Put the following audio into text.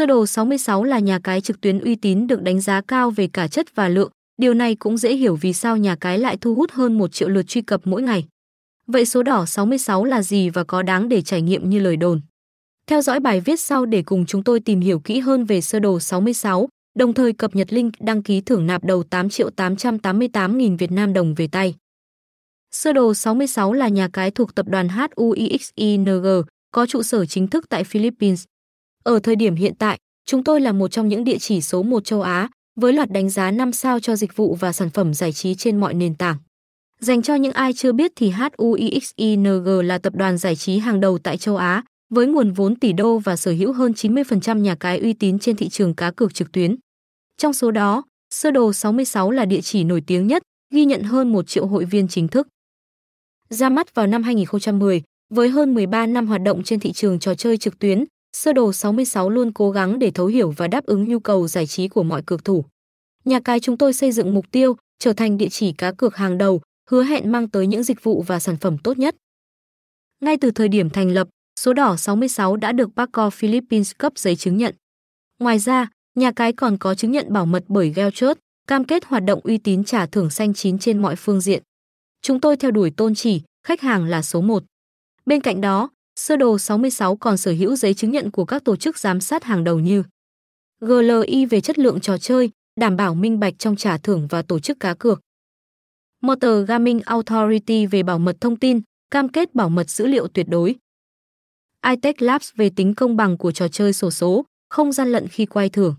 Sơ đồ 66 là nhà cái trực tuyến uy tín được đánh giá cao về cả chất và lượng, điều này cũng dễ hiểu vì sao nhà cái lại thu hút hơn 1 triệu lượt truy cập mỗi ngày. Vậy số đỏ 66 là gì và có đáng để trải nghiệm như lời đồn? Theo dõi bài viết sau để cùng chúng tôi tìm hiểu kỹ hơn về sơ đồ 66, đồng thời cập nhật link đăng ký thưởng nạp đầu 8 triệu 888 nghìn Việt Nam đồng về tay. Sơ đồ 66 là nhà cái thuộc tập đoàn HUIXING, có trụ sở chính thức tại Philippines. Ở thời điểm hiện tại, chúng tôi là một trong những địa chỉ số 1 châu Á, với loạt đánh giá 5 sao cho dịch vụ và sản phẩm giải trí trên mọi nền tảng. Dành cho những ai chưa biết thì HUIXING là tập đoàn giải trí hàng đầu tại châu Á, với nguồn vốn tỷ đô và sở hữu hơn 90% nhà cái uy tín trên thị trường cá cược trực tuyến. Trong số đó, Sơ đồ 66 là địa chỉ nổi tiếng nhất, ghi nhận hơn 1 triệu hội viên chính thức. Ra mắt vào năm 2010, với hơn 13 năm hoạt động trên thị trường trò chơi trực tuyến, Sơ đồ 66 luôn cố gắng để thấu hiểu và đáp ứng nhu cầu giải trí của mọi cược thủ. Nhà cái chúng tôi xây dựng mục tiêu trở thành địa chỉ cá cược hàng đầu, hứa hẹn mang tới những dịch vụ và sản phẩm tốt nhất. Ngay từ thời điểm thành lập, số đỏ 66 đã được Paco Philippines cấp giấy chứng nhận. Ngoài ra, nhà cái còn có chứng nhận bảo mật bởi Gelchert, cam kết hoạt động uy tín trả thưởng xanh chín trên mọi phương diện. Chúng tôi theo đuổi tôn chỉ, khách hàng là số 1. Bên cạnh đó, sơ đồ 66 còn sở hữu giấy chứng nhận của các tổ chức giám sát hàng đầu như GLI về chất lượng trò chơi, đảm bảo minh bạch trong trả thưởng và tổ chức cá cược. Motor Gaming Authority về bảo mật thông tin, cam kết bảo mật dữ liệu tuyệt đối. iTech Labs về tính công bằng của trò chơi sổ số, không gian lận khi quay thưởng.